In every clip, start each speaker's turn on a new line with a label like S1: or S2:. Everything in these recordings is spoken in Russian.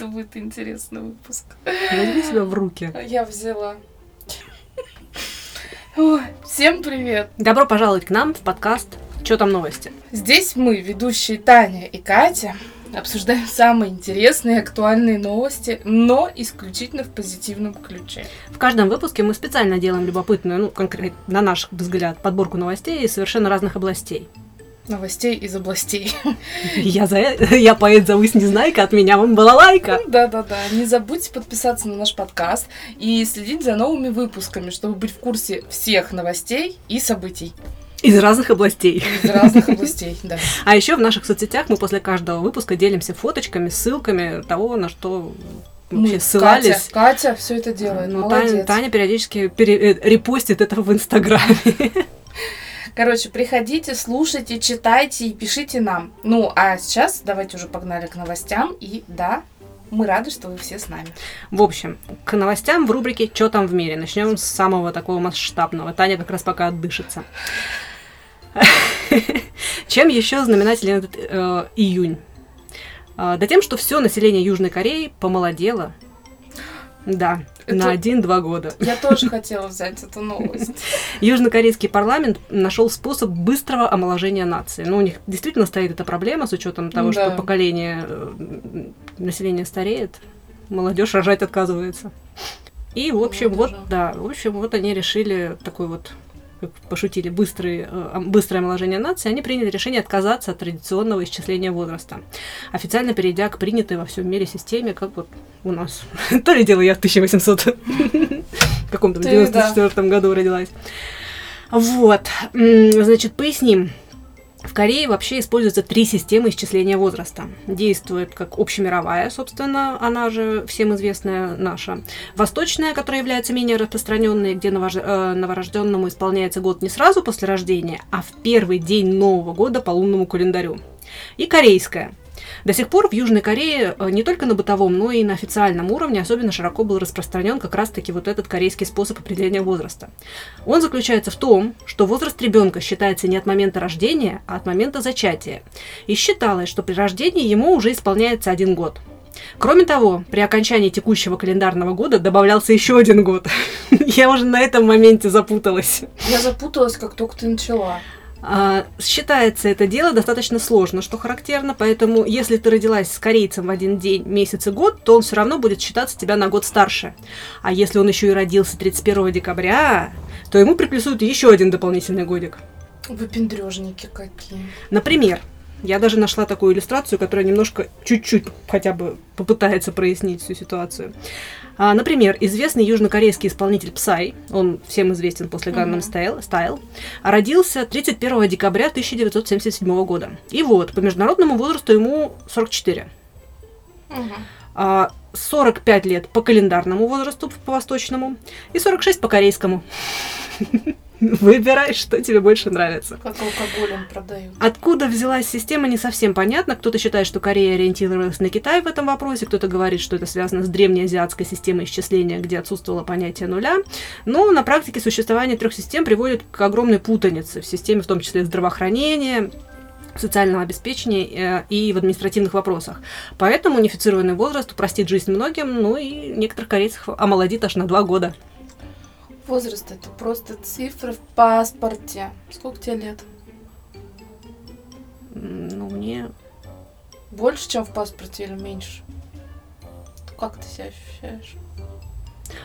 S1: Это будет интересный выпуск.
S2: Возьми себя в руки.
S1: Я взяла. Ой, всем привет!
S2: Добро пожаловать к нам в подкаст «Чё там новости?».
S1: Здесь мы, ведущие Таня и Катя, обсуждаем самые интересные и актуальные новости, но исключительно в позитивном ключе.
S2: В каждом выпуске мы специально делаем любопытную, ну, конкретно, на наш взгляд, подборку новостей из совершенно разных областей.
S1: Новостей из областей.
S2: Я, за... я поэт зовусь Незнайка, от меня вам была лайка.
S1: Да-да-да. Не забудьте подписаться на наш подкаст и следить за новыми выпусками, чтобы быть в курсе всех новостей и событий.
S2: Из разных областей.
S1: Из разных областей, да.
S2: А еще в наших соцсетях мы после каждого выпуска делимся фоточками, ссылками того, на что вообще
S1: Мы,
S2: ссылались.
S1: Катя, Катя все это делает.
S2: Ну,
S1: Молодец.
S2: Таня, Таня периодически пере- э, репостит это в Инстаграме.
S1: Короче, приходите, слушайте, читайте и пишите нам. Ну, а сейчас давайте уже погнали к новостям. И да, мы рады, что вы все с нами.
S2: В общем, к новостям в рубрике «Чё там в мире?». Начнем с самого такого масштабного. Таня как раз пока отдышится. Чем еще знаменателен этот э, июнь? А, да тем, что все население Южной Кореи помолодело. Да,
S1: Это-
S2: на один-два года.
S1: Я тоже хотела взять эту новость.
S2: Южнокорейский парламент нашел способ быстрого омоложения нации. Ну, у них действительно стоит эта проблема с учетом того,
S1: Да.
S2: что поколение э, населения стареет, молодежь рожать отказывается. И, в общем, вот,
S1: Молодежь.
S2: да, в общем, вот они решили такой вот как пошутили, быстрый, э, быстрое омоложение нации, они приняли решение отказаться от традиционного исчисления возраста, официально перейдя к принятой во всем мире системе, как вот у нас. То ли дело я в 1800 каком-то
S1: Ты, да.
S2: 94 году родилась. Вот, значит, поясним. В Корее вообще используются три системы исчисления возраста. Действует как общемировая, собственно, она же всем известная наша. Восточная, которая является менее распространенной, где э, новорожденному исполняется год не сразу после рождения, а в первый день Нового года по лунному календарю. И корейская. До сих пор в Южной Корее э, не только на бытовом, но и на официальном уровне особенно широко был распространен как раз-таки вот этот корейский способ определения возраста. Он заключается в том, что возраст ребенка считается не от момента рождения, а от момента зачатия. И считалось, что при рождении ему уже исполняется один год. Кроме того, при окончании текущего календарного года добавлялся еще один год. Я уже на этом моменте запуталась.
S1: Я запуталась, как только ты начала.
S2: А, Считается это дело достаточно сложно, что характерно, поэтому если ты родилась с корейцем в один день, месяц и год, то он все равно будет считаться тебя на год старше. А если он еще и родился 31 декабря, то ему приплюсуют еще один дополнительный годик.
S1: Выпендрежники какие.
S2: Например, я даже нашла такую иллюстрацию, которая немножко, чуть-чуть хотя бы попытается прояснить всю ситуацию. А, например, известный южнокорейский исполнитель Psy, он всем известен после Gangnam. Style, Style, родился 31 декабря 1977 года. И вот, по международному возрасту ему 44.
S1: Мгм.
S2: А, 45 лет по календарному возрасту, по восточному, и 46 по корейскому. Выбирай, что тебе больше нравится.
S1: Как алкоголем продают.
S2: Откуда взялась система, не совсем понятно. Кто-то считает, что Корея ориентировалась на Китай в этом вопросе, кто-то говорит, что это связано с древней азиатской системой исчисления, где отсутствовало понятие нуля. Но на практике существование трех систем приводит к огромной путанице в системе, в том числе здравоохранения, социального обеспечения э, и в административных вопросах. Поэтому унифицированный возраст упростит жизнь многим, ну и некоторых корейцев омолодит аж на два года.
S1: Возраст это просто цифры в паспорте. Сколько тебе лет?
S2: Ну, мне
S1: Больше, чем в паспорте или меньше? Как ты себя ощущаешь?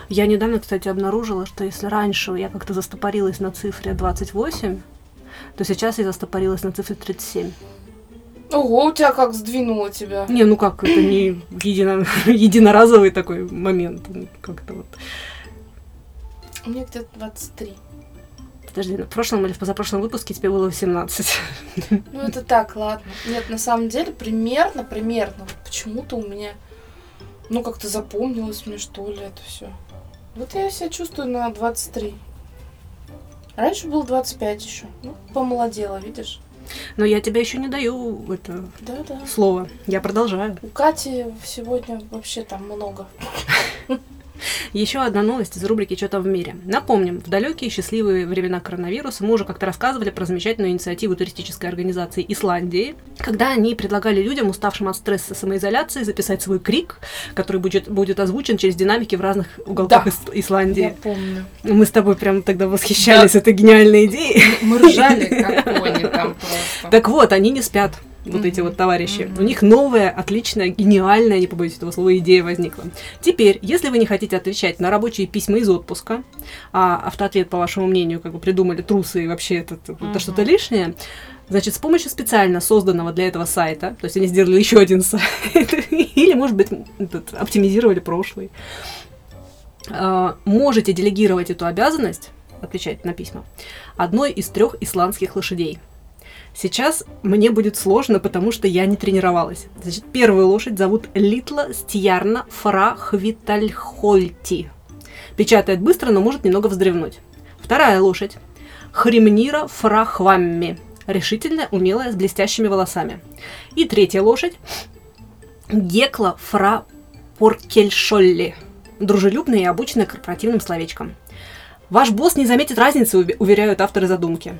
S2: Я недавно, кстати, обнаружила, что если раньше я как-то застопорилась на цифре 28, то сейчас я застопорилась на цифре 37.
S1: Ого, у тебя как сдвинуло тебя.
S2: Не, ну как, это не едино- единоразовый такой момент. ну, Как-то вот.
S1: У меня где-то 23.
S2: Подожди, в прошлом или в позапрошлом выпуске тебе было 18.
S1: Ну это так, ладно. Нет, на самом деле, примерно, примерно, вот почему-то у меня, ну как-то запомнилось мне, что ли, это все. Вот я себя чувствую на 23. Раньше было 25 еще. Ну, помолодела, видишь?
S2: Но я тебе еще не даю это
S1: Да-да.
S2: слово. Я продолжаю.
S1: У Кати сегодня вообще там много.
S2: Еще одна новость из рубрики «Что там в мире». Напомним, в далекие счастливые времена коронавируса мы уже как-то рассказывали про замечательную инициативу туристической организации Исландии, когда они предлагали людям, уставшим от стресса самоизоляции, записать свой крик, который будет, будет озвучен через динамики в разных уголках
S1: Да.
S2: Ис- Исландии.
S1: Я помню.
S2: Мы с тобой прям тогда восхищались этой гениальной идеей.
S1: Мы ржали, как пони там просто.
S2: Так вот, они не спят. Вот эти вот товарищи. У них новая, отличная, гениальная, не побоюсь этого слова, идея возникла. Теперь, если вы не хотите отвечать на рабочие письма из отпуска, а автоответ, по вашему мнению, как бы придумали трусы и вообще это, это
S1: Мгм.
S2: что-то лишнее, значит, с помощью специально созданного для этого сайта, то есть они сделали еще один сайт, или, может быть, этот, оптимизировали прошлый, а, можете делегировать эту обязанность, отвечать на письма, одной из трех исландских лошадей. Сейчас мне будет сложно, потому что я не тренировалась. Значит, первую лошадь зовут Литла Стьярна Фрахвитальхольти. Печатает быстро, но может немного вздревнуть. Вторая лошадь Хримнира Фрахвамми. Решительная, умелая, с блестящими волосами. И третья лошадь Гекла Фра Поркельшолли. Дружелюбная и обученная корпоративным словечком. Ваш босс не заметит разницы, уве- уверяют авторы задумки.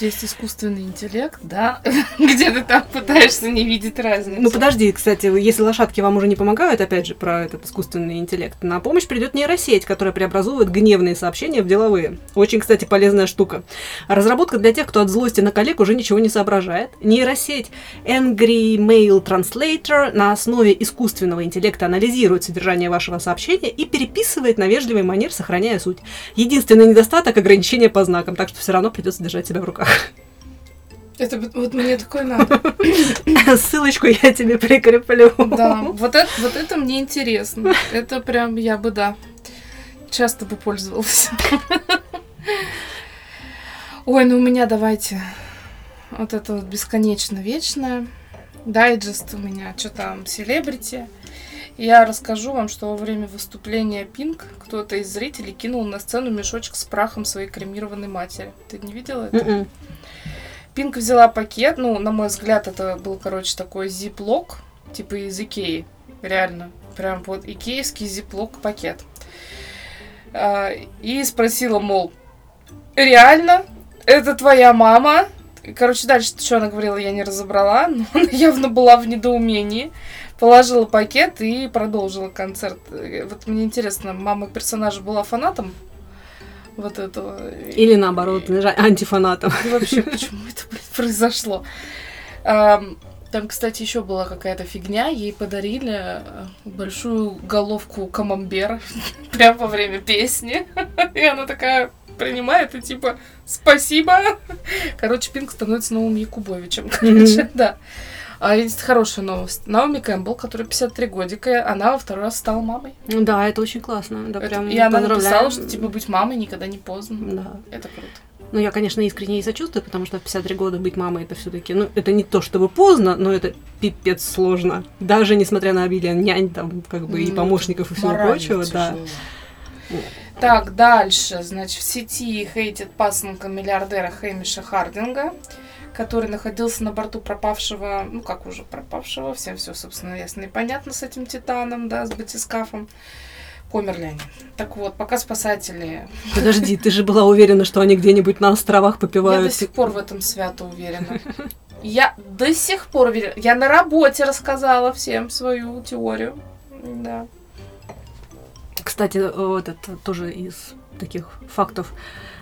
S1: Есть искусственный интеллект, да, где ты там пытаешься не видеть разницу.
S2: Ну подожди, кстати, если лошадки вам уже не помогают, опять же, про этот искусственный интеллект, на помощь придет нейросеть, которая преобразует гневные сообщения в деловые. Очень, кстати, полезная штука. Разработка для тех, кто от злости на коллег уже ничего не соображает. Нейросеть Angry Mail Translator на основе искусственного интеллекта анализирует содержание вашего сообщения и переписывает на вежливый манер, сохраняя суть. Единственный недостаток ограничения по знакам, так что все равно придется держать себя в руках.
S1: Это вот мне такое надо.
S2: Ссылочку я тебе прикреплю.
S1: Да, вот это, вот это мне интересно. Это прям я бы, да, часто бы пользовалась. Ой, ну у меня давайте вот это вот бесконечно вечное. Дайджест у меня, что там, селебрити. Я расскажу вам, что во время выступления Пинк кто-то из зрителей кинул на сцену мешочек с прахом своей кремированной матери. Ты не видела это?
S2: Мгм.
S1: Пинк взяла пакет, ну, на мой взгляд, это был, короче, такой зиплок, типа из Икеи, реально. Прям вот икеевский зиплок пакет. А, И спросила, мол, реально? Это твоя мама? Короче, дальше, что она говорила, я не разобрала, но она явно была в недоумении. Положила пакет и продолжила концерт. Э, Вот мне интересно, мама персонажа была фанатом вот этого?
S2: Или наоборот, жа- антифанатом.
S1: И вообще, почему это, произошло? Ам, Там, кстати, еще была какая-то фигня. Ей подарили э, большую головку камамбера прямо во время песни. И она такая принимает и типа спасибо. Короче, Пинк становится новым Якубовичем. Короче, да. А есть хорошая новость. Наоми Кэмпбелл, которая 53 годика, она во второй раз стала мамой.
S2: Ну Да, это очень классно. Да,
S1: Это-
S2: прям
S1: и она написала, что типа быть мамой никогда не поздно.
S2: Да.
S1: Это круто.
S2: Ну, я, конечно, искренне ей сочувствую, потому что в 53 года быть мамой это все-таки, ну, это не то чтобы поздно, но это пипец сложно. Даже несмотря на обилие нянь, там, как бы, и
S1: Ну,
S2: помощников и всего прочего, да.
S1: тяжело. Так, дальше. Значит, в сети хейтит пасынка миллиардера Хэмиша Хардинга, который находился на борту пропавшего, ну как уже пропавшего, всем все, собственно, ясно и понятно с этим Титаном, да, с батискафом. Померли они. Так вот, пока спасатели...
S2: Подожди, ты же была уверена, что они где-нибудь на островах
S1: Я до
S2: попивают.
S1: сих пор в этом свято уверена. Я до сих пор уверена. Я на работе рассказала всем свою теорию. Да.
S2: Кстати, вот это тоже из таких фактов,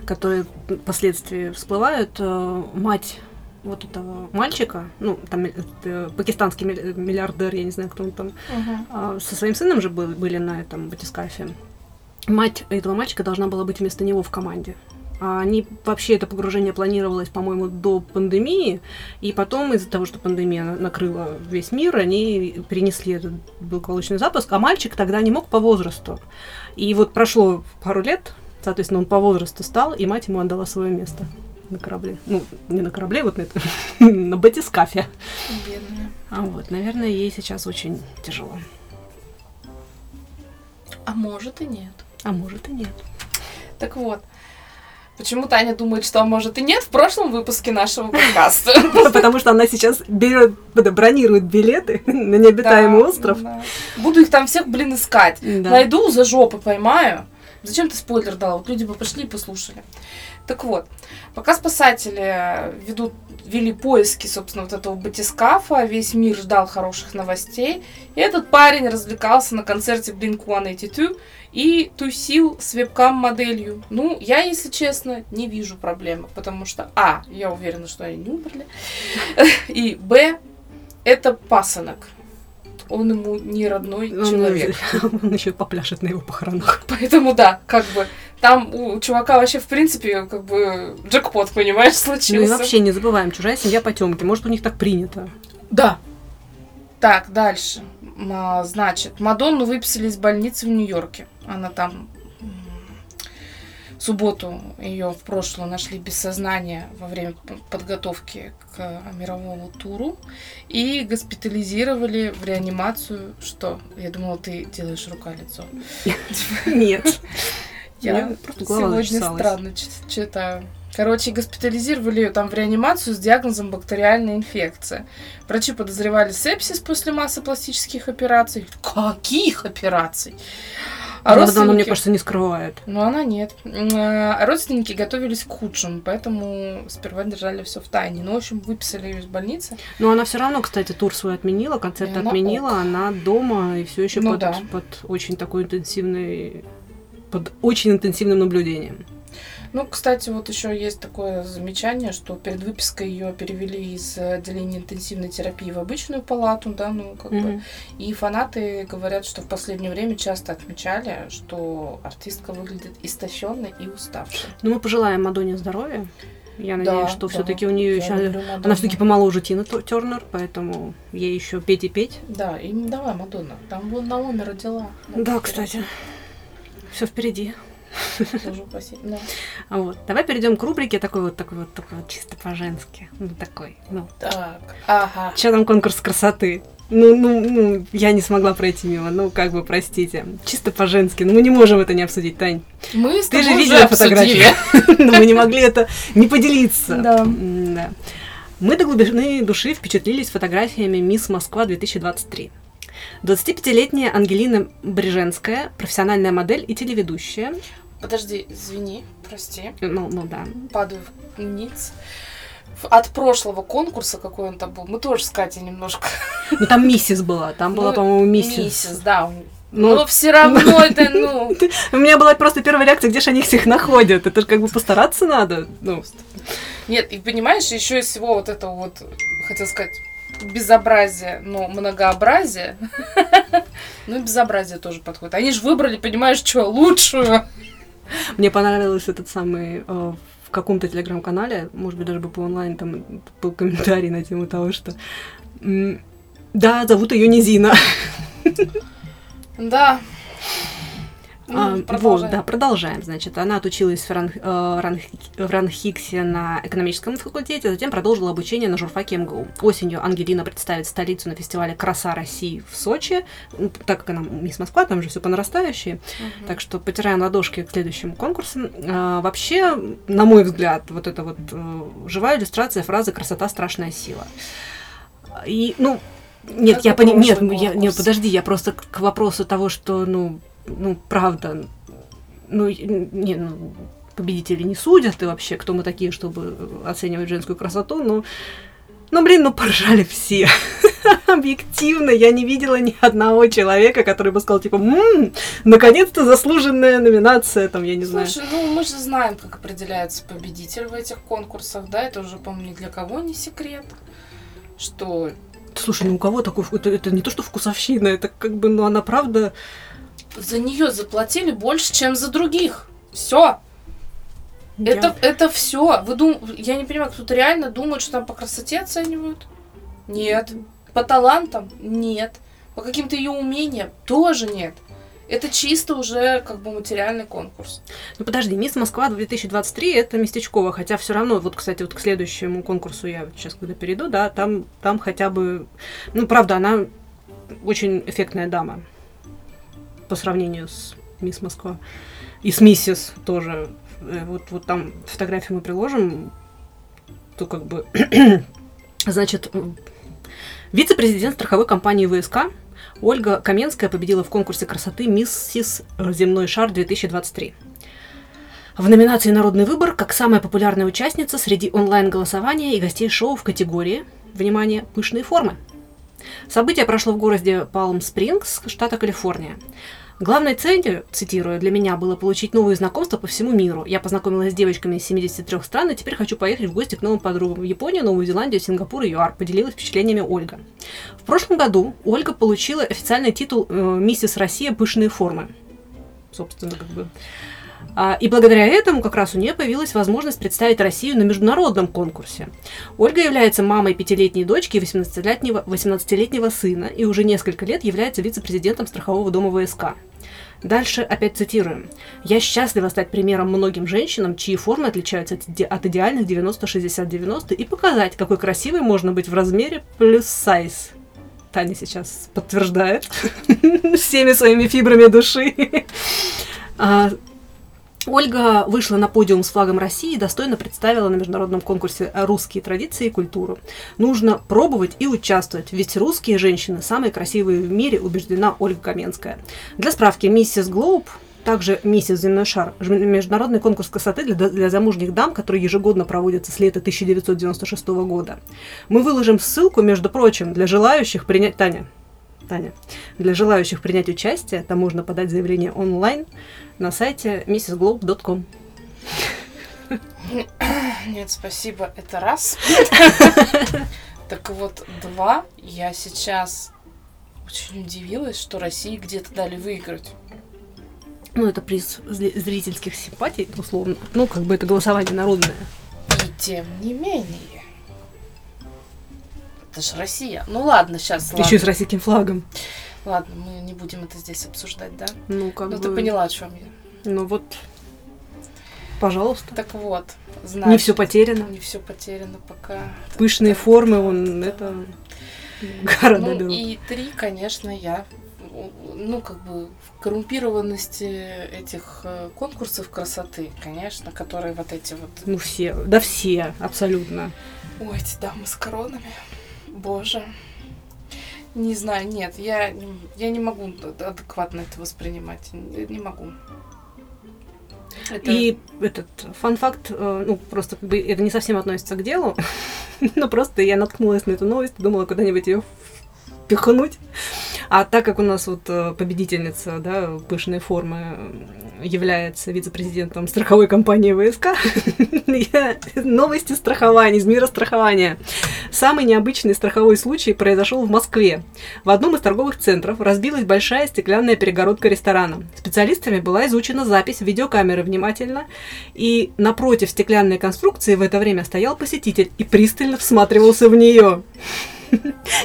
S2: которые впоследствии всплывают. э, Мать вот этого мальчика, ну, там э, пакистанский милли- миллиардер, я не знаю, кто он там, а, со своим сыном же был- были на этом батискафе. Мать этого мальчика должна была быть вместо него в команде. А они вообще это погружение планировалось, по-моему, до пандемии, и потом из-за того, что пандемия на- накрыла весь мир, они перенесли этот благополучный запуск, а мальчик тогда не мог по возрасту. И вот прошло пару лет, соответственно, он по возрасту стал, и мать ему отдала свое место на корабле. Ну, не на корабле, вот на, это, на батискафе.
S1: Бедная.
S2: А вот, наверное, ей сейчас очень тяжело.
S1: А может и нет.
S2: А может и нет.
S1: Так вот, Почему Таня думает, что, может, и нет в прошлом выпуске нашего подкаста?
S2: Потому что она сейчас берет, бронирует билеты на необитаемый остров.
S1: Буду их там всех, блин, искать. Найду, за жопы поймаю. Зачем ты спойлер дала? Вот люди бы пошли и послушали. Так вот, пока спасатели ведут, вели поиски, собственно, вот этого батискафа, весь мир ждал хороших новостей, и этот парень развлекался на концерте Blink-182 и тусил с вебкам-моделью. Ну, я, если честно, не вижу проблемы, потому что, а, я уверена, что они не умерли, и, б, это пасынок он ему не родной он человек.
S2: Он еще попляшет на его похоронах.
S1: Поэтому да, как бы там у чувака вообще в принципе как бы джекпот, понимаешь, случился. Ну
S2: и вообще не забываем, чужая семья потемки. Может, у них так принято.
S1: Да. Так, дальше. Значит, Мадонну выписали из больницы в Нью-Йорке. Она там в субботу ее в прошлую нашли без сознания во время подготовки к мировому туру и госпитализировали в реанимацию. Что? Я думала, ты делаешь рука-лицо.
S2: Нет.
S1: Я сегодня странно читаю. Короче, госпитализировали ее там в реанимацию с диагнозом бактериальная инфекция. Врачи подозревали сепсис после массы пластических операций. Каких операций?
S2: А родственники... она, мне кажется, не скрывает.
S1: Ну, она нет. А родственники готовились к худшему, поэтому сперва держали все в тайне. Ну, в общем, выписали ее из больницы.
S2: Но она все равно, кстати, тур свой отменила, концерт и отменила, она, она дома и все еще ну, под, да. под очень такой интенсивной под очень интенсивным наблюдением.
S1: Ну, кстати, вот еще есть такое замечание, что перед выпиской ее перевели из отделения интенсивной терапии в обычную палату, да, ну, как mm-hmm. бы. И фанаты говорят, что в последнее время часто отмечали, что артистка выглядит истощенной и уставшей.
S2: Ну, мы пожелаем Мадоне здоровья. Я надеюсь, да, что да. все-таки у нее еще. Она все-таки помоложе Тина Тернер, поэтому ей еще петь и петь.
S1: Да, и давай, Мадонна. Там был Наоми родила.
S2: Да, кстати. Все впереди. Да. Вот. Давай перейдем к рубрике такой вот, такой вот, такой вот чисто по-женски. Ну, такой, ну.
S1: Так, ага.
S2: Что там конкурс красоты? Ну, ну, ну, я не смогла пройти мимо, ну, как бы, простите. Чисто по-женски, ну, мы не можем это не обсудить, Тань.
S1: Мы с Ты же видела фотографии.
S2: Но мы не могли это не поделиться. Да. Мы до глубины души впечатлились фотографиями «Мисс Москва 2023». 25-летняя Ангелина Бриженская, профессиональная модель и телеведущая.
S1: Подожди, извини, прости.
S2: Ну, ну да.
S1: Падаю вниз. От прошлого конкурса, какой он там был, мы тоже с Катей немножко...
S2: Ну там миссис была, там была, ну, по-моему, миссис.
S1: Миссис, да. Ну, Но все равно это, ну...
S2: У меня была просто первая реакция, где же они всех находят. Это же как бы постараться надо. Ну.
S1: Нет, и понимаешь, еще из всего вот этого вот, хотел сказать, безобразие, но многообразие. Ну и безобразие тоже подходит. Они же выбрали, понимаешь, что, лучшую.
S2: Мне понравился этот самый э, в каком-то телеграм-канале, может быть, даже бы по онлайн, там был комментарий на тему того, что да, зовут ее Низина.
S1: Да.
S2: Ну, а, вот, да, продолжаем. Значит, она отучилась в, Ран, э, в Ранхиксе на экономическом факультете, затем продолжила обучение на журфаке МГУ. Осенью Ангелина представит столицу на фестивале «Краса России» в Сочи. Ну, так как она мисс Москва, там же все по нарастающей. Угу. Так что потираем ладошки к следующим конкурсам. А, вообще, на мой взгляд, вот это вот э, живая иллюстрация фразы «красота – страшная сила». И, ну, нет, как я понимаю, нет, я, нет, подожди, я просто к вопросу того, что, ну, ну, правда, ну, не, ну, победители не судят, и вообще, кто мы такие, чтобы оценивать женскую красоту, ну, ну, блин, ну, поржали все. Объективно, я не видела ни одного человека, который бы сказал, типа, м-м, наконец-то заслуженная номинация, там, я не знаю.
S1: Слушай, ну, мы же знаем, как определяется победитель в этих конкурсах, да, это уже, по-моему, ни для кого не секрет, что...
S2: Слушай, ну у кого такой... Это, это не то, что вкусовщина, это как бы, ну, она правда
S1: за нее заплатили больше, чем за других. Все. Я... Это, это все. Вы дум... Я не понимаю, кто-то реально думает, что там по красоте оценивают? Нет. По талантам? Нет. По каким-то ее умениям? Тоже нет. Это чисто уже как бы материальный конкурс.
S2: Ну подожди, Мисс Москва 2023 это местечково, хотя все равно, вот, кстати, вот к следующему конкурсу я сейчас когда перейду, да, там, там хотя бы, ну правда, она очень эффектная дама по сравнению с Мисс Москва. И с Миссис тоже э, вот, вот там фотографию мы приложим, то как бы, значит, вице-президент страховой компании ВСК Ольга Каменская победила в конкурсе красоты «Миссис Земной шар 2023». В номинации «Народный выбор» как самая популярная участница среди онлайн-голосования и гостей шоу в категории, внимание, пышные формы. Событие прошло в городе Палм-Спрингс, штата Калифорния. Главной целью, цитирую, для меня было получить новые знакомства по всему миру. Я познакомилась с девочками из 73 стран, и теперь хочу поехать в гости к новым подругам в Японию, Новую Зеландию, Сингапур и ЮАР, поделилась впечатлениями Ольга. В прошлом году Ольга получила официальный титул э, «Миссис Россия. Пышные формы». Собственно, как бы а, и благодаря этому как раз у нее появилась возможность представить Россию на международном конкурсе. Ольга является мамой пятилетней дочки и 18-летнего, 18 сына и уже несколько лет является вице-президентом страхового дома ВСК. Дальше опять цитируем. «Я счастлива стать примером многим женщинам, чьи формы отличаются от, иде- от идеальных 90-60-90 и показать, какой красивой можно быть в размере плюс сайз». Таня сейчас подтверждает всеми своими фибрами души. Ольга вышла на подиум с флагом России и достойно представила на международном конкурсе «Русские традиции и культуру». Нужно пробовать и участвовать, ведь русские женщины самые красивые в мире, убеждена Ольга Каменская. Для справки, миссис Глоуб также «Миссис Земной шар» – международный конкурс красоты для, для замужних дам, который ежегодно проводится с лета 1996 года. Мы выложим ссылку, между прочим, для желающих принять... Таня, Таня. Для желающих принять участие, там можно подать заявление онлайн на сайте mrsglobe.com.
S1: Нет, спасибо, это раз. Так вот, два, я сейчас очень удивилась, что России где-то дали выиграть.
S2: Ну, это приз зрительских симпатий, условно. Ну, как бы это голосование народное.
S1: И тем не менее. Это же Россия. Ну ладно, сейчас.
S2: Еще и с российским флагом.
S1: Ладно, мы не будем это здесь обсуждать, да?
S2: Ну, как
S1: ну,
S2: бы...
S1: ты поняла, о чем я.
S2: Ну вот, пожалуйста.
S1: Так вот, значит,
S2: Не все потеряно.
S1: Не все потеряно пока.
S2: Пышные
S1: Так,
S2: формы,
S1: так,
S2: он
S1: так.
S2: это гора
S1: Ну и три, конечно, я ну, как бы в коррумпированности этих э, конкурсов красоты, конечно, которые вот эти вот...
S2: Ну все, да все, абсолютно.
S1: Ой, эти дамы с коронами. Боже. Не знаю, нет, я, я не могу адекватно это воспринимать. Не могу. Это-
S2: И этот фан-факт, э, ну, просто как бы это не совсем относится к делу, но просто я наткнулась на эту новость, думала куда-нибудь ее впихнуть. А так как у нас вот э, победительница, да, пышной формы является вице-президентом страховой компании ВСК, новости страхования, из мира страхования. Самый необычный страховой случай произошел в Москве. В одном из торговых центров разбилась большая стеклянная перегородка ресторана. Специалистами была изучена запись видеокамеры внимательно, и напротив стеклянной конструкции в это время стоял посетитель и пристально всматривался в нее.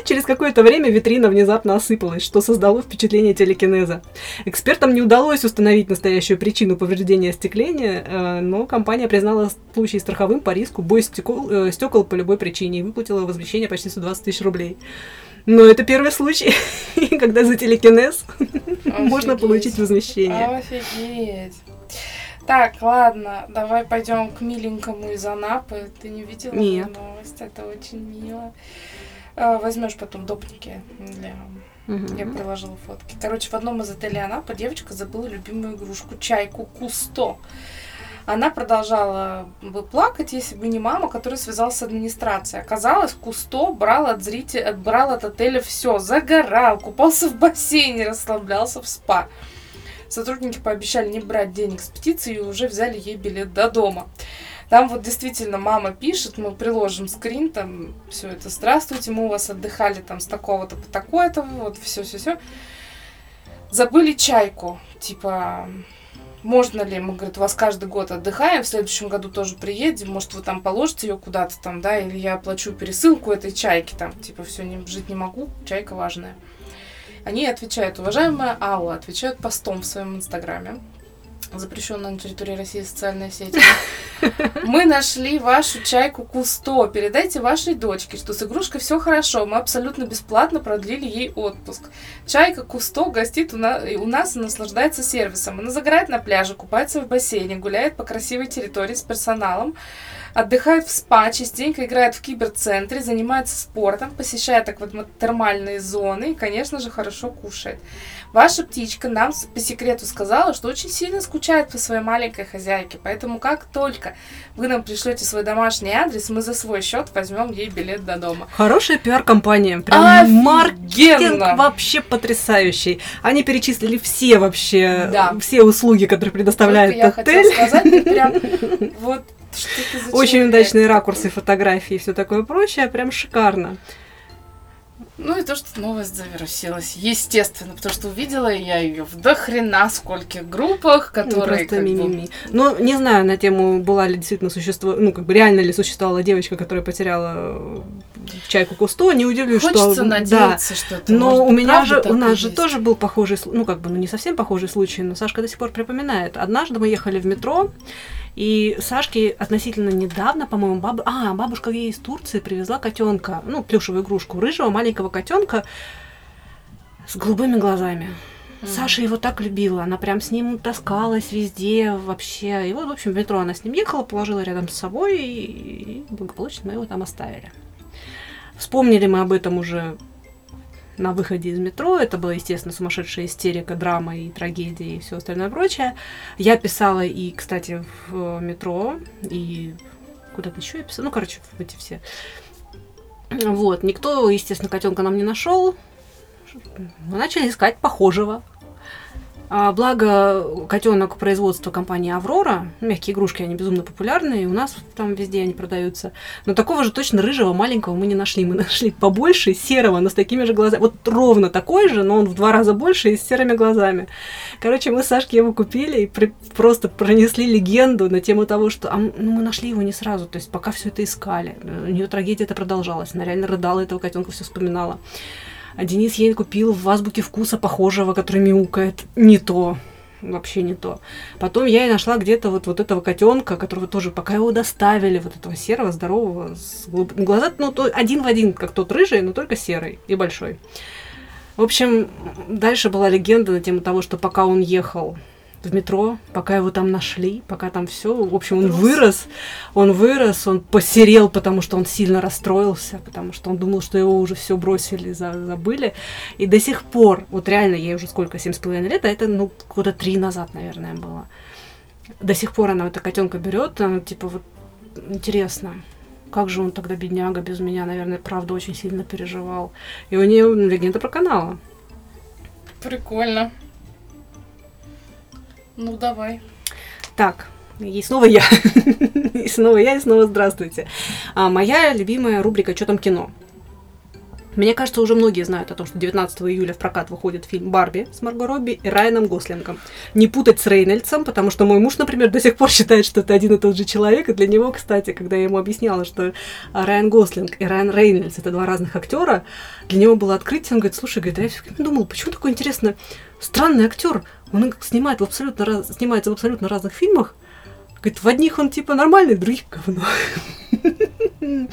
S2: Через какое-то время витрина внезапно осыпалась, что создало впечатление телекинеза. Экспертам не удалось установить настоящую причину повреждения остекления, э, но компания признала случай страховым по риску бой стекол, э, стекол по любой причине и выплатила возмещение почти 120 тысяч рублей. Но это первый случай, когда за телекинез можно получить возмещение.
S1: Офигеть. Так, ладно, давай пойдем к миленькому из Анапы. Ты не видела
S2: Нет.
S1: новость? Это очень мило. А, Возьмешь потом допники для...
S2: Мгм.
S1: Я приложила фотки. Короче, в одном из отелей Анапа девочка забыла любимую игрушку чайку Кусто. Она продолжала бы плакать, если бы не мама, которая связалась с администрацией. Оказалось, Кусто брал от зрителя, брал от отеля все. Загорал, купался в бассейне, расслаблялся в спа. Сотрудники пообещали не брать денег с петиции и уже взяли ей билет до дома. Там вот действительно мама пишет, мы приложим скрин, там все это, здравствуйте, мы у вас отдыхали там с такого-то по такое-то, вот все-все-все. Забыли чайку, типа, можно ли, мы, говорит, у вас каждый год отдыхаем, в следующем году тоже приедем, может, вы там положите ее куда-то там, да, или я оплачу пересылку этой чайки там, типа, все, не, жить не могу, чайка важная. Они отвечают, уважаемая Алла, отвечают постом в своем инстаграме. Запрещенная на территории России социальная сеть. Мы нашли вашу чайку Кусто. Передайте вашей дочке, что с игрушкой все хорошо. Мы абсолютно бесплатно продлили ей отпуск. Чайка Кусто гостит у, на, у нас и наслаждается сервисом. Она загорает на пляже, купается в бассейне, гуляет по красивой территории с персоналом отдыхает в спа, частенько играет в киберцентре, занимается спортом, посещает так вот термальные зоны и, конечно же, хорошо кушает. Ваша птичка нам по секрету сказала, что очень сильно скучает по своей маленькой хозяйке, поэтому как только вы нам пришлете свой домашний адрес, мы за свой счет возьмем ей билет до дома.
S2: Хорошая пиар-компания, прям Офигенно! маркетинг вообще потрясающий. Они перечислили все вообще, да. все услуги, которые предоставляет Только отель. Я хотела сказать, прям вот очень удачные ракурсы фотографии и все такое прочее, прям шикарно.
S1: Ну и то, что новость завирусилась, естественно, потому что увидела я ее в дохрена скольких группах, ну, которые... Ну, просто
S2: мимими. Бы... Ну, не знаю на тему, была ли действительно существо, ну, как бы реально ли существовала девочка, которая потеряла э, чайку Кусто, не удивлюсь,
S1: Хочется
S2: что...
S1: надеяться, да. что это
S2: Но у меня же, у нас же тоже был похожий, ну, как бы, ну, не совсем похожий случай, но Сашка до сих пор припоминает. Однажды мы ехали в метро, и Сашке относительно недавно, по-моему, баб... а, бабушка ей из Турции привезла котенка, ну, плюшевую игрушку, рыжего маленького котенка с голубыми глазами. Mm. Саша его так любила, она прям с ним таскалась везде вообще. И вот, в общем, в метро она с ним ехала, положила рядом с собой, и благополучно мы его там оставили. Вспомнили мы об этом уже на выходе из метро. Это была, естественно, сумасшедшая истерика, драма и трагедия и все остальное прочее. Я писала и, кстати, в метро, и куда-то еще я писала. Ну, короче, в эти все. Вот. Никто, естественно, котенка нам не нашел. Мы начали искать похожего. А, благо, котенок производства компании Аврора, мягкие игрушки, они безумно популярны, и у нас там везде они продаются. Но такого же точно рыжего маленького мы не нашли. Мы нашли побольше, серого, но с такими же глазами. Вот ровно такой же, но он в два раза больше и с серыми глазами. Короче, мы с Сашки его купили и при, просто пронесли легенду на тему того, что а, ну, мы нашли его не сразу, то есть пока все это искали. У нее трагедия это продолжалась. Она реально рыдала этого котенка, все вспоминала. А Денис ей купил в азбуке вкуса похожего, который мяукает. Не то. Вообще не то. Потом я и нашла где-то вот, вот этого котенка, которого тоже, пока его доставили, вот этого серого, здорового, с глуб... глаза, ну, то один в один, как тот рыжий, но только серый и большой. В общем, дальше была легенда на тему того, что пока он ехал в метро, пока его там нашли, пока там все. В общем, он Трус. вырос, он вырос, он посерел, потому что он сильно расстроился, потому что он думал, что его уже все бросили, забыли. И до сих пор, вот реально, ей уже сколько, семь с половиной лет, а это, ну, года три назад, наверное, было. До сих пор она эта котенка берет, она, типа, вот, интересно, как же он тогда, бедняга, без меня, наверное, правда, очень сильно переживал. И у нее легенда про канала.
S1: Прикольно. Ну, давай.
S2: Так, и снова я. и снова я, и снова здравствуйте. А, моя любимая рубрика «Что там кино?». Мне кажется, уже многие знают о том, что 19 июля в прокат выходит фильм «Барби» с Марго Робби и Райаном Гослингом. Не путать с Рейнольдсом, потому что мой муж, например, до сих пор считает, что это один и тот же человек. И для него, кстати, когда я ему объясняла, что Райан Гослинг и Райан Рейнольдс — это два разных актера, для него было открытие. Он говорит, слушай, я думал, почему такой интересный, странный актер? Он снимает в абсолютно раз... снимается в абсолютно разных фильмах. Говорит, в одних он типа нормальный, в других говно.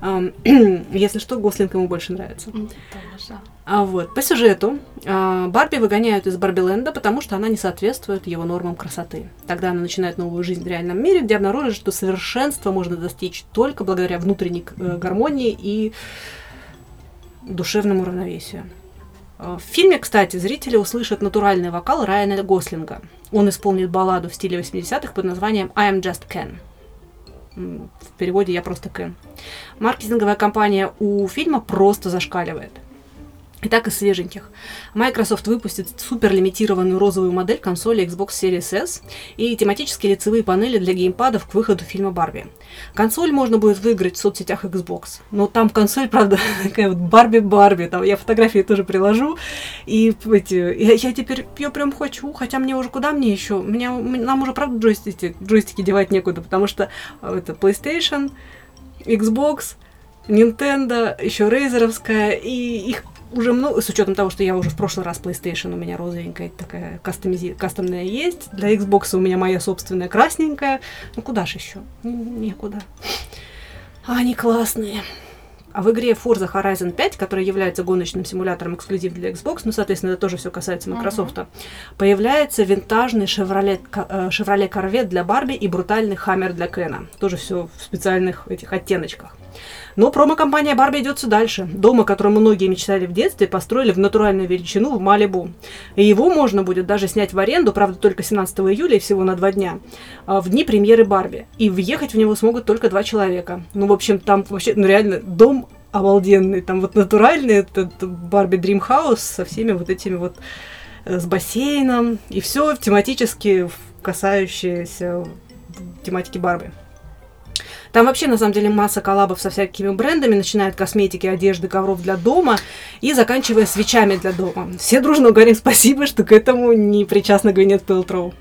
S2: Если что, Гослинг ему больше нравится. А вот по сюжету а, Барби выгоняют из Барбиленда, потому что она не соответствует его нормам красоты. Тогда она начинает новую жизнь в реальном мире, где обнаружит, что совершенство можно достичь только благодаря внутренней э, гармонии и душевному равновесию. Э, в фильме, кстати, зрители услышат натуральный вокал Райана Гослинга. Он исполнит балладу в стиле 80-х под названием «I am just Ken». В переводе «Я просто Кен». Маркетинговая кампания у фильма просто зашкаливает – и так и свеженьких. Microsoft выпустит супер лимитированную розовую модель консоли Xbox Series S и тематические лицевые панели для геймпадов к выходу фильма Барби. Консоль можно будет выиграть в соцсетях Xbox. Но там консоль, правда, такая вот Барби-Барби. Там я фотографии тоже приложу. И эти, я, я теперь я прям хочу, хотя мне уже куда мне еще? Меня, нам уже, правда, джойстики, джойстики девать некуда, потому что э, это PlayStation, Xbox, Nintendo, еще Рейзеровская, и их уже много, с учетом того, что я уже в прошлый раз PlayStation у меня розовенькая такая кастомизи... кастомная есть. Для Xbox у меня моя собственная красненькая. Ну куда же еще? Некуда. А они классные. А в игре Forza Horizon 5, которая является гоночным симулятором эксклюзив для Xbox, ну, соответственно, это тоже все касается Microsoft, uh-huh. появляется винтажный Chevrolet, Chevrolet Corvette для Барби и брутальный Hammer для Кена. Тоже все в специальных этих оттеночках. Но промо-компания Барби идет все дальше. Дома, который многие мечтали в детстве, построили в натуральную величину в Малибу. И его можно будет даже снять в аренду, правда, только 17 июля всего на два дня, а, в дни премьеры Барби. И въехать в него смогут только два человека. Ну, в общем, там вообще, ну, реально, дом обалденный. Там вот натуральный этот Барби Дрим Хаус со всеми вот этими вот э, с бассейном. И все тематически касающееся тематики Барби. Там вообще, на самом деле, масса коллабов со всякими брендами, начиная от косметики, одежды, ковров для дома и заканчивая свечами для дома. Все дружно говорим спасибо, что к этому не причастна Гвинет Пелтроу.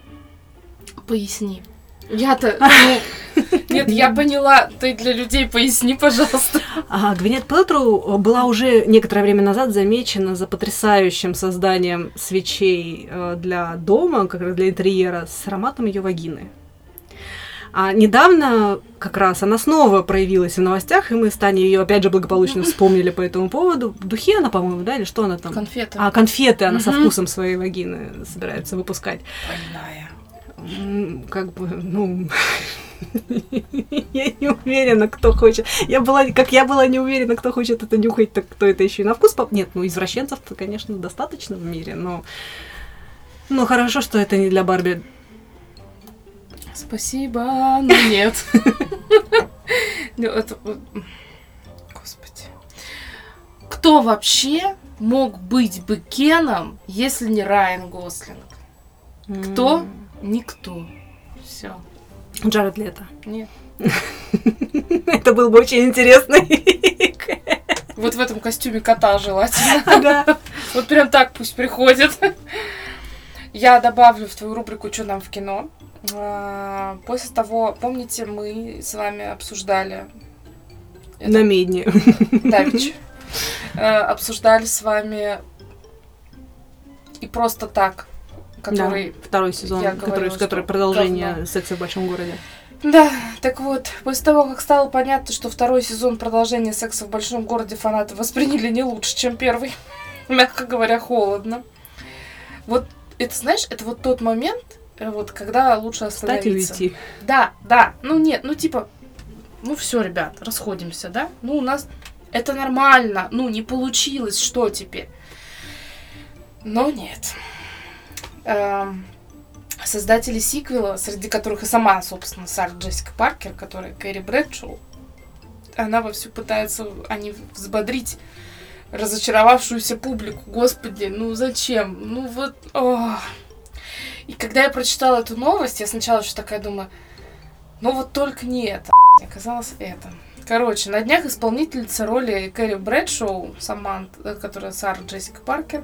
S1: Поясни. Я-то... Ну, нет, я поняла. Ты для людей поясни, пожалуйста.
S2: А, Гвинет Пелтроу была уже некоторое время назад замечена за потрясающим созданием свечей э, для дома, как раз для интерьера, с ароматом ее вагины. А недавно как раз она снова проявилась в новостях, и мы с Таней ее опять же благополучно вспомнили по этому поводу. Духи она, по-моему, да, или что она там?
S1: Конфеты.
S2: А, конфеты она со вкусом своей вагины собирается выпускать.
S1: Больная.
S2: Как бы, ну... Я не уверена, кто хочет. Я была, как я была не уверена, кто хочет это нюхать, так кто это еще и на вкус поп... Нет, ну извращенцев-то, конечно, достаточно в мире, но... Но хорошо, что это не для Барби
S1: Спасибо, но нет. Ну, господи. Кто вообще мог быть бы Кеном, если не Райан Гослинг? Кто? Никто. Все.
S2: Джаред Лето.
S1: Нет.
S2: Это был бы очень интересный.
S1: Вот в этом костюме кота желательно. Ага. Вот прям так пусть приходит. Я добавлю в твою рубрику «Что нам в кино?». А, после того, помните, мы с вами обсуждали...
S2: Это... На медне.
S1: Давич. Э, обсуждали с вами и просто так,
S2: который... Да, второй сезон, который, говорила, который продолжение говно. секса в большом городе.
S1: Да, так вот, после того, как стало понятно, что второй сезон продолжения секса в большом городе фанаты восприняли не лучше, чем первый, мягко говоря, холодно. Вот это, знаешь, это вот тот момент, вот когда лучше остановиться.
S2: Встать и уйти.
S1: Да, да. Ну нет, ну типа, ну все, ребят, расходимся, да? Ну у нас это нормально. Ну не получилось, что теперь? Но нет. Эм, создатели сиквела, среди которых и сама, собственно, Сара Джессика Паркер, которая Кэрри Брэдшоу, она вовсю пытается они взбодрить разочаровавшуюся публику. Господи, ну зачем? Ну вот... Ох. И когда я прочитала эту новость, я сначала еще такая думаю, ну вот только не это. Оказалось это. Короче, на днях исполнительница роли Кэрри Брэдшоу, Самант, э, которая Сара Джессика Паркер,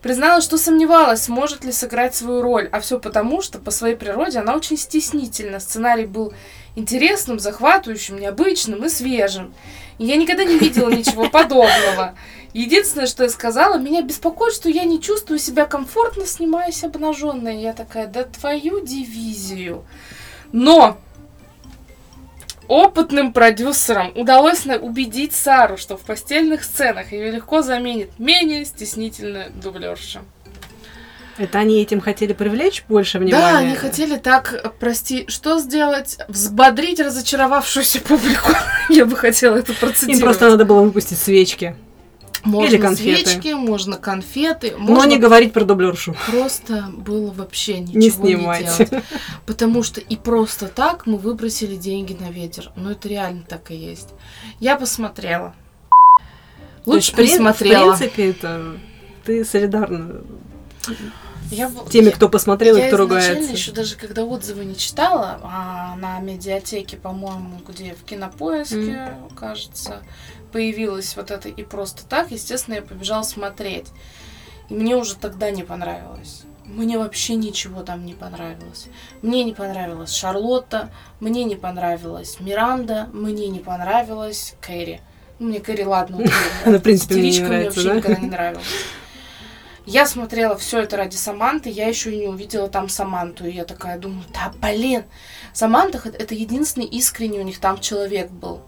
S1: призналась, что сомневалась, сможет ли сыграть свою роль, а все потому, что по своей природе она очень стеснительна. Сценарий был интересным, захватывающим, необычным и свежим. И я никогда не видела ничего подобного. Единственное, что я сказала, меня беспокоит, что я не чувствую себя комфортно, снимаясь обнаженной. Я такая, да твою дивизию. Но опытным продюсерам удалось убедить Сару, что в постельных сценах ее легко заменит менее стеснительная дублерша.
S2: Это они этим хотели привлечь больше внимания?
S1: Да, они хотели так, прости, что сделать? Взбодрить разочаровавшуюся публику. Я бы хотела это процитировать.
S2: Им просто надо было выпустить свечки.
S1: Можно Или конфеты. свечки, можно конфеты.
S2: Можно
S1: Но
S2: не говорить про дублершу.
S1: Просто было вообще ничего не, снимать. не делать. Потому что и просто так мы выбросили деньги на ветер. Ну, это реально так и есть. Я посмотрела.
S2: Лучше присмотрела. В принципе, это ты солидарна я, теми, кто посмотрел я и кто ругается. Я
S1: еще даже когда отзывы не читала, а на медиатеке, по-моему, где в кинопоиске, mm. кажется, появилась вот это и просто так, естественно, я побежала смотреть. И мне уже тогда не понравилось. Мне вообще ничего там не понравилось. Мне не понравилась Шарлотта, мне не понравилась Миранда, мне не понравилась Кэрри. Ну, мне Кэрри, ладно.
S2: Она, в принципе, мне не
S1: вообще
S2: да?
S1: никогда не нравилась. Я смотрела все это ради Саманты, я еще и не увидела там Саманту. И я такая думаю, да блин, Саманта это единственный искренний у них там человек был.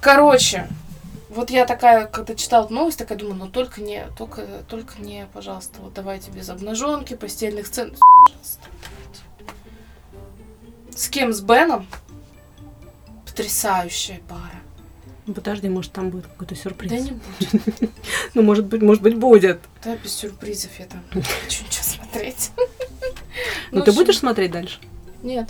S1: Короче, вот я такая, когда читала новость, такая думаю, ну только не, только, только не, пожалуйста, вот давайте без обнаженки, постельных сцен. С кем? С Беном? Потрясающая пара.
S2: Ну, Подожди, может, там будет какой-то сюрприз.
S1: Да не будет.
S2: Ну, может быть, может быть, будет.
S1: Да, без сюрпризов я там не хочу ничего смотреть.
S2: Ну,
S1: в
S2: ты будешь смотреть дальше?
S1: Нет.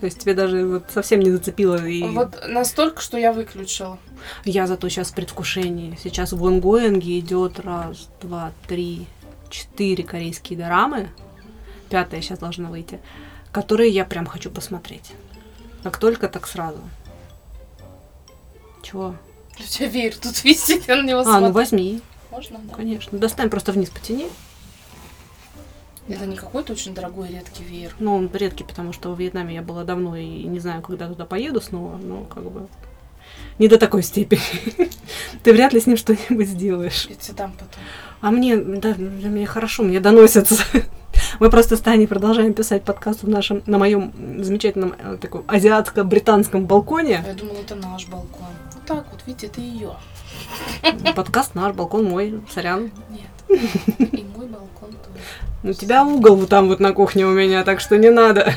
S2: То есть тебе даже вот совсем не зацепило и...
S1: Вот настолько, что я выключила.
S2: Я зато сейчас в предвкушении. Сейчас в онгоинге идет раз, два, три, четыре корейские дорамы. Пятая сейчас должна выйти. Которые я прям хочу посмотреть. Как только, так сразу. Чего?
S1: У тебя веер тут висит, я на него
S2: А, ну
S1: смотрю.
S2: возьми,
S1: Можно, да?
S2: конечно. Достань просто вниз потяни.
S1: Это не какой-то очень дорогой редкий веер.
S2: Ну, он редкий, потому что в Вьетнаме я была давно и не знаю, когда туда поеду снова, но как бы не до такой степени. Ты вряд ли с ним что-нибудь сделаешь.
S1: Тебе дам потом.
S2: А мне, да, для меня хорошо, мне доносятся. Мы просто с Таней продолжаем писать подкаст в нашем, на моем замечательном э, таком азиатско-британском балконе.
S1: Я думала, это наш балкон. Так вот, видите, это ее.
S2: Подкаст наш, балкон мой, сорян.
S1: Нет. И мой балкон тоже.
S2: У тебя угол вот там вот на кухне у меня, так что не надо.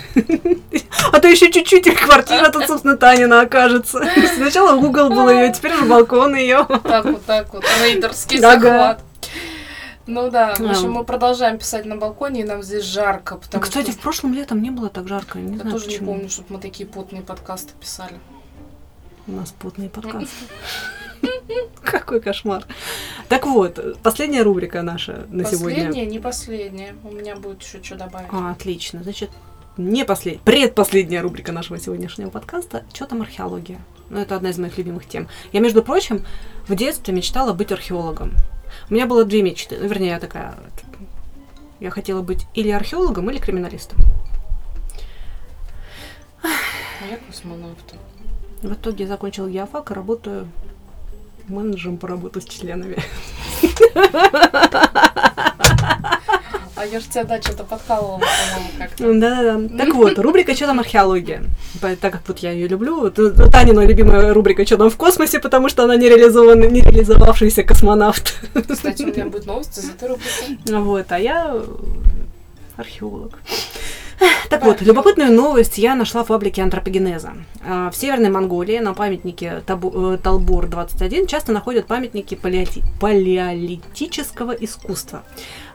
S2: А то еще чуть-чуть и квартира тут, собственно, Танина окажется. Сначала угол был ее, теперь уже балкон ее.
S1: Так вот, так вот. Рейдерский захват. Ну да, в общем, мы продолжаем писать на балконе, и нам здесь жарко, потому
S2: Кстати,
S1: что...
S2: в прошлом летом не было так жарко, не
S1: Я
S2: знаю
S1: тоже не помню, чтобы мы такие потные подкасты писали.
S2: У нас потные подкасты. Какой кошмар. Так вот, последняя рубрика наша на сегодня.
S1: Последняя, не последняя. У меня будет еще что добавить.
S2: А, отлично. Значит, не послед... предпоследняя рубрика нашего сегодняшнего подкаста. Что там археология? Ну, это одна из моих любимых тем. Я, между прочим, в детстве мечтала быть археологом. У меня было две мечты. Ну, вернее, я такая... Я хотела быть или археологом, или криминалистом.
S1: А я космонавтом.
S2: В итоге я закончила геофак и работаю менеджером по работе с членами.
S1: А я же тебя, да, что-то подкалывала, по-моему, как-то.
S2: Да-да-да. Так вот, рубрика «Что там археология?» Так как вот я ее люблю, вот, э, Танина любимая рубрика «Что там в космосе?», потому что она нереализованный, нереализовавшийся космонавт.
S1: Кстати, у меня будет новость из этой рубрики.
S2: Вот, а я археолог. Так вот, любопытную новость я нашла в фабрике антропогенеза. А, В Северной Монголии на памятнике э, Талбор-21 часто находят памятники палеоти- палеолитического искусства.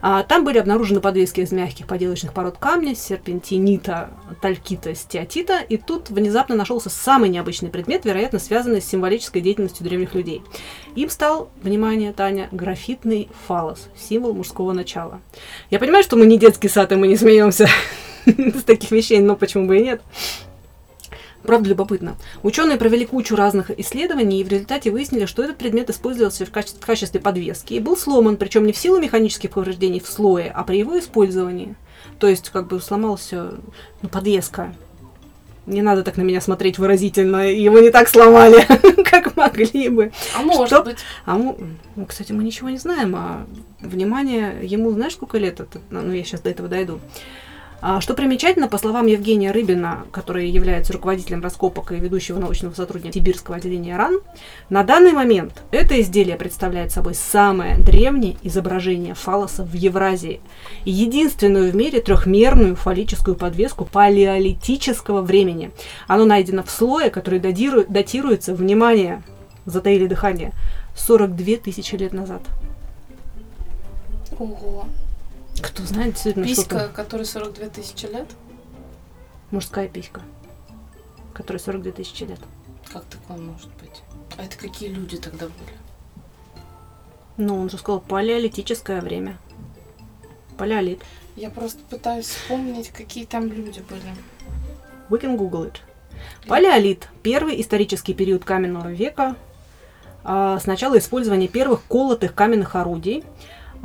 S2: А, Там были обнаружены подвески из мягких поделочных пород камня, серпентинита, талькита, стеатита, и тут внезапно нашелся самый необычный предмет, вероятно, связанный с символической деятельностью древних людей. Им стал, внимание, Таня, графитный фалос, символ мужского начала. Я понимаю, что мы не детский сад, и мы не смеемся с таких вещей, но почему бы и нет. Правда, любопытно. Ученые провели кучу разных исследований и в результате выяснили, что этот предмет использовался в качестве, в качестве подвески и был сломан, причем не в силу механических повреждений в слое, а при его использовании. То есть, как бы сломался ну, подвеска. Не надо так на меня смотреть выразительно, его не так сломали, как могли бы.
S1: А может
S2: Что?
S1: быть.
S2: А мы, ну, кстати, мы ничего не знаем, а внимание, ему знаешь, сколько лет? Это, ну, я сейчас до этого дойду. А, что примечательно, по словам Евгения Рыбина, который является руководителем раскопок и ведущего научного сотрудника Сибирского отделения РАН, на данный момент это изделие представляет собой самое древнее изображение фалоса в Евразии и единственную в мире трехмерную фаллическую подвеску палеолитического времени. Оно найдено в слое, который датиру- датируется, внимание, затаили дыхание, 42 тысячи лет назад.
S1: Ого.
S2: Кто знает действительно
S1: Писька,
S2: что-то?
S1: которой 42 тысячи лет?
S2: Мужская писька, которой 42 тысячи лет.
S1: Как такое может быть? А это какие люди тогда были?
S2: Ну, он же сказал палеолитическое время. Палеолит.
S1: Я просто пытаюсь вспомнить, какие там люди были.
S2: We can google it. Палеолит. Первый исторический период каменного века. а, с начала использования первых колотых каменных орудий.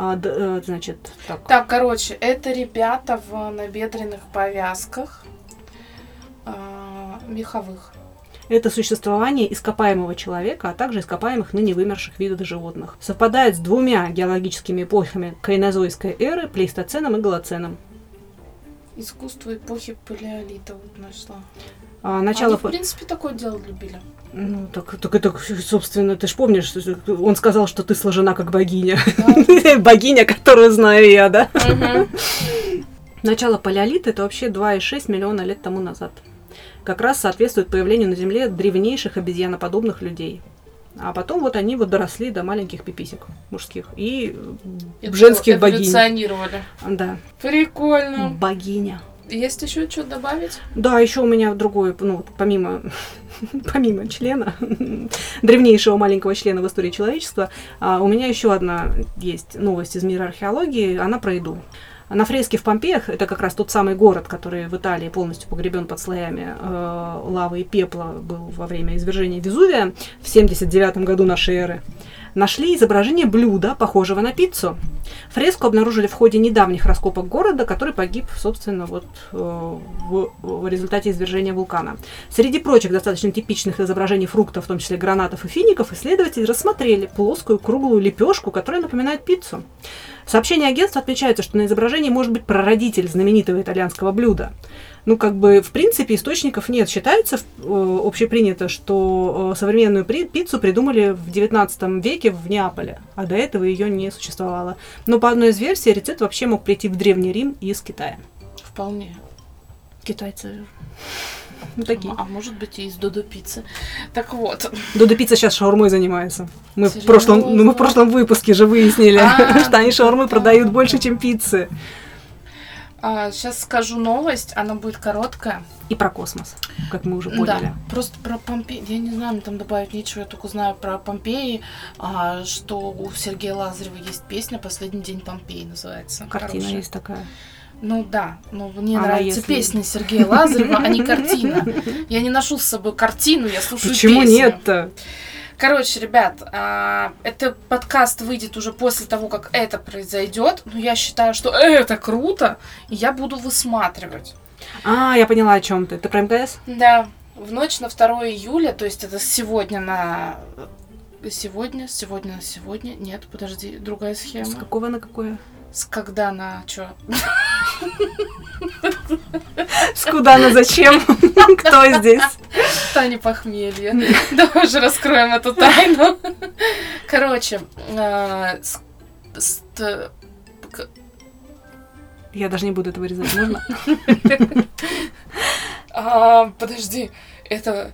S2: А, э, значит, так.
S1: Так, короче, это ребята в набедренных повязках а, меховых.
S2: Это существование ископаемого человека, а также ископаемых ныне вымерших видов животных. Совпадает с двумя геологическими эпохами кайнозойской эры, плейстоценом и голоценом.
S1: Искусство эпохи палеолита вот нашла.
S2: А, начало...
S1: Они, в принципе, такое дело любили.
S2: Ну, так, так это, собственно, ты же помнишь, что он сказал, что ты сложена как богиня.
S1: Да.
S2: Богиня, которую знаю я, да?
S1: Мгм.
S2: Начало палеолита это вообще 2,6 миллиона лет тому назад. Как раз соответствует появлению на Земле древнейших обезьяноподобных людей. А потом вот они вот доросли до маленьких пиписек мужских и
S1: Это
S2: женских богинь.
S1: Эволюционировали.
S2: Да,
S1: Прикольно.
S2: богиня.
S1: Есть еще что добавить?
S2: Да, еще у меня другой, ну, помимо, помимо члена, древнейшего маленького члена в истории человечества, а, у меня еще одна есть новость из мира археологии, она про еду. На фреске в Помпеях, это как раз тот самый город, который в Италии полностью погребен под слоями э, лавы и пепла был во время извержения Везувия в 79 году нашей эры, нашли изображение блюда, похожего на пиццу. Фреску обнаружили в ходе недавних раскопок города, который погиб, собственно, вот э, в, в результате извержения вулкана. Среди прочих достаточно типичных изображений фруктов, в том числе гранатов и фиников, исследователи рассмотрели плоскую круглую лепешку, которая напоминает пиццу. Сообщение агентства отмечается, что на изображении может быть прародитель знаменитого итальянского блюда. Ну, как бы, в принципе, источников нет. Считается э, общепринято, что э, современную при- пиццу придумали в 19 веке в Неаполе, а до этого ее не существовало. Но по одной из версий рецепт вообще мог прийти в Древний Рим из Китая.
S1: Вполне.
S2: Китайцы ну, такие.
S1: А может быть и из Додо пиццы. Так вот.
S2: Додо Пицца сейчас шаурмой занимается. Мы в, прошлом, ну, мы в прошлом выпуске же выяснили,
S1: А,
S2: что они шаурмы
S1: да.
S2: продают больше, чем пиццы.
S1: сейчас скажу новость, она будет короткая.
S2: И про космос, как мы уже поняли.
S1: Да, просто про Помпеи, я не знаю, мне там добавить нечего, я только знаю про Помпеи, а, что у Сергея Лазарева есть песня «Последний день Помпеи» называется.
S2: Картина
S1: Хорошая.
S2: есть такая.
S1: Ну да, но мне
S2: Она
S1: нравится
S2: если-
S1: песня Сергея Лазарева, а не картина. Я не ношу с собой картину, я слушаю
S2: Почему
S1: песню.
S2: нет-то?
S1: Короче, ребят, а, это подкаст выйдет уже после того, как это произойдет. Но я считаю, что это круто, и я буду высматривать.
S2: А, я поняла, о чем ты. Ты про МТС?
S1: Да, в ночь на 2 июля, то есть это сегодня на... Сегодня, сегодня на сегодня. Нет, подожди, другая
S2: С
S1: схема.
S2: какого на какое?
S1: С когда на что?
S2: С куда на зачем? Кто здесь?
S1: Таня похмелье. Давай уже раскроем эту тайну. Короче, к-
S2: Я даже не буду этого резать, можно?
S1: а, подожди, это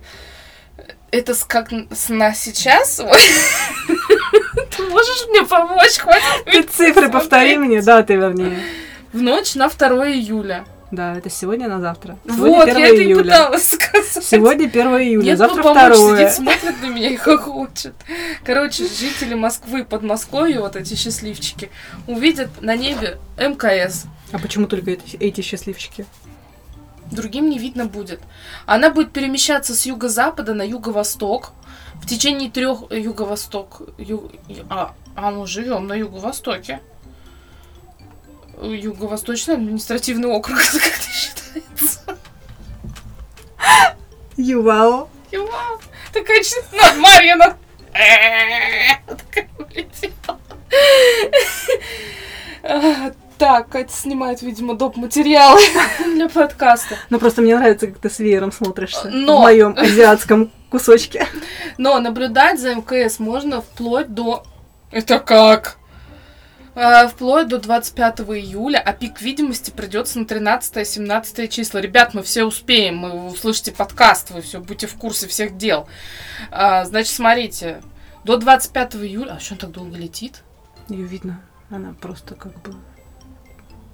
S1: это как с на сейчас? Ты можешь мне помочь? Хватит
S2: Ты цифры повтори мне, даты вернее.
S1: В ночь на 2 июля.
S2: Да, это сегодня на завтра. Сегодня
S1: Вот,
S2: 1
S1: я это и
S2: июля.
S1: пыталась сказать.
S2: Сегодня 1 июля,
S1: Нет,
S2: завтра
S1: ну, помочь,
S2: второе.
S1: сидит, смотрит на меня и хохочет. Короче, жители Москвы, Подмосковья, вот эти счастливчики, увидят на небе МКС.
S2: А почему только эти, эти счастливчики?
S1: Другим не видно будет. Она будет перемещаться с юго-запада на юго-восток в течение трех юго-восток. ю- а, а мы живем на юго-востоке. Юго-восточный административный округ, это как-то считается.
S2: Ювао.
S1: Вау, такая честная Марьяна. Такая улетела. А, Так, Катя снимает, видимо, доп. материалы для подкаста.
S2: Ну просто мне нравится, как ты с веером смотришься.
S1: Но-
S2: В моем азиатском кусочке.
S1: Но наблюдать за МКС можно вплоть до... Это как? А, Вплоть до 25 июля, а пик видимости придется на 13-17 числа. Ребят, мы все успеем, вы услышите подкаст, вы все будете в курсе всех дел. А, Значит, смотрите, до 25 июля... А что он так долго летит?
S2: Ее видно. Она просто как бы...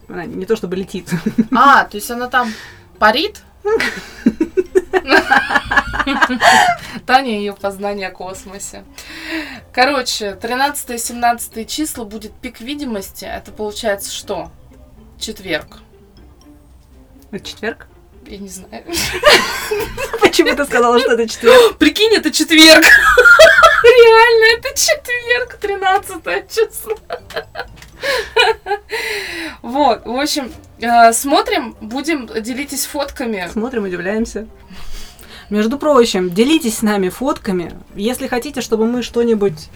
S2: Она не то чтобы летит.
S1: А, то есть она там парит? Таня и ее познание о космосе. Короче, 13-17 числа будет пик видимости. Это получается что? Четверг.
S2: Это четверг?
S1: Я не знаю.
S2: Почему ты сказала, что это четверг?
S1: Прикинь, это четверг. Реально, это четверг, 13 число. Вот, в общем, э, смотрим, будем, делитесь фотками.
S2: Смотрим, удивляемся. Между прочим, делитесь с нами фотками, если хотите, чтобы мы что-нибудь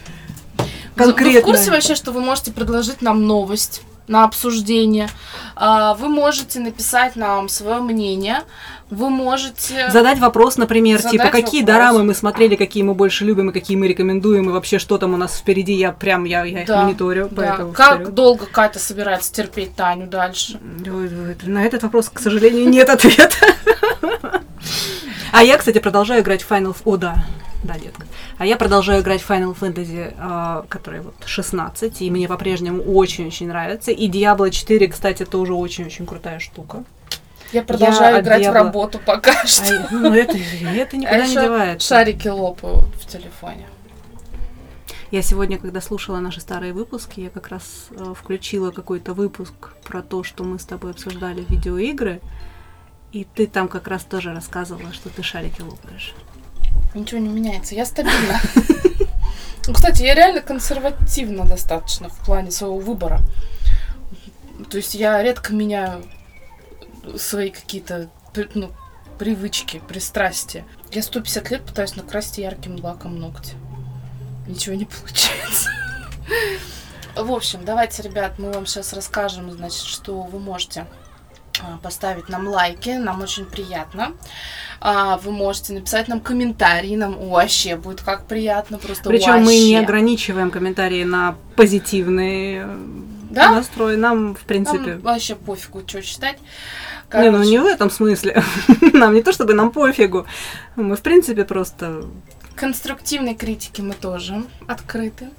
S2: конкретное.
S1: Вы в курсе вообще, что вы можете предложить нам новость? На обсуждение. А, вы можете написать нам свое мнение. Вы можете...
S2: Задать вопрос, например, Задать типа, какие вопрос. дорамы мы смотрели, какие мы больше любим и какие мы рекомендуем, и вообще, что там у нас впереди. Я прям, я, я да, их мониторю.
S1: Да. Как вперед. долго Катя собирается терпеть Таню дальше?
S2: На этот вопрос, к сожалению, нет ответа. А я, кстати, продолжаю играть в Final... О, да, да, детка. А я продолжаю играть в Final Fantasy, э, который вот 16, и мне по-прежнему очень-очень нравится. И Diablo 4, кстати, тоже очень-очень крутая штука.
S1: Я продолжаю я играть Diablo... в работу пока что.
S2: А, ну, это, это никуда а не девается.
S1: Шарики лопаю в телефоне.
S2: Я сегодня, когда слушала наши старые выпуски, я как раз э, включила какой-то выпуск про то, что мы с тобой обсуждали видеоигры. И ты там как раз тоже рассказывала, что ты шарики лопаешь.
S1: Ничего не меняется, я стабильна. Ну, кстати, я реально консервативна достаточно в плане своего выбора. То есть я редко меняю свои какие-то ну, привычки, пристрастия. Я 150 лет пытаюсь накрасить ярким лаком ногти. Ничего не получается. В общем, давайте, ребят, мы вам сейчас расскажем, значит, что вы можете поставить нам лайки, нам очень приятно. А, вы можете написать нам комментарии, нам вообще будет как приятно, просто
S2: Причем мы не ограничиваем комментарии на позитивные да? настрой, нам в принципе...
S1: Нам вообще пофигу, что читать.
S2: Короче. Не, ну не в этом смысле. нам не то, чтобы нам пофигу. Мы в принципе просто...
S1: Конструктивной критики мы тоже открыты.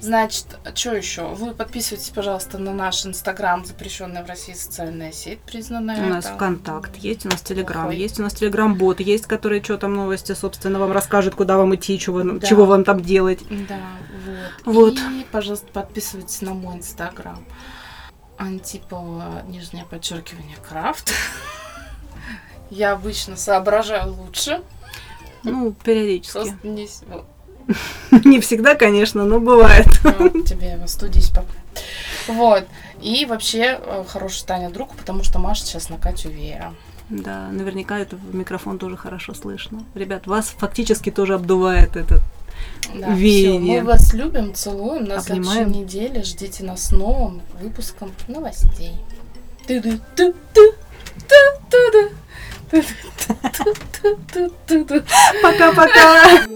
S1: Значит, что еще? Вы подписывайтесь, пожалуйста, на наш Инстаграм, запрещенная в России социальная сеть, признанная.
S2: У нас это... ВКонтакт есть, у нас Телеграм есть, у нас Телеграм-бот есть, который что там новости, собственно, вам расскажет, куда вам идти, чего, да. чего вам там делать.
S1: Да, вот. вот. И, пожалуйста, подписывайтесь на мой Инстаграм. Антипова, нижнее подчеркивание, крафт. Я обычно соображаю лучше.
S2: Ну, периодически. Просто не... Не всегда, конечно, но бывает.
S1: Вот, тебе в студии спокойно. Вот. И вообще э, хороший Таня друг, потому что Маша сейчас на Катю веера.
S2: Да, наверняка это в микрофон тоже хорошо слышно. Ребят, вас фактически тоже обдувает этот да, веяние.
S1: Все, мы вас любим, целуем. На следующей неделе ждите нас новым выпуском новостей.
S2: Пока-пока.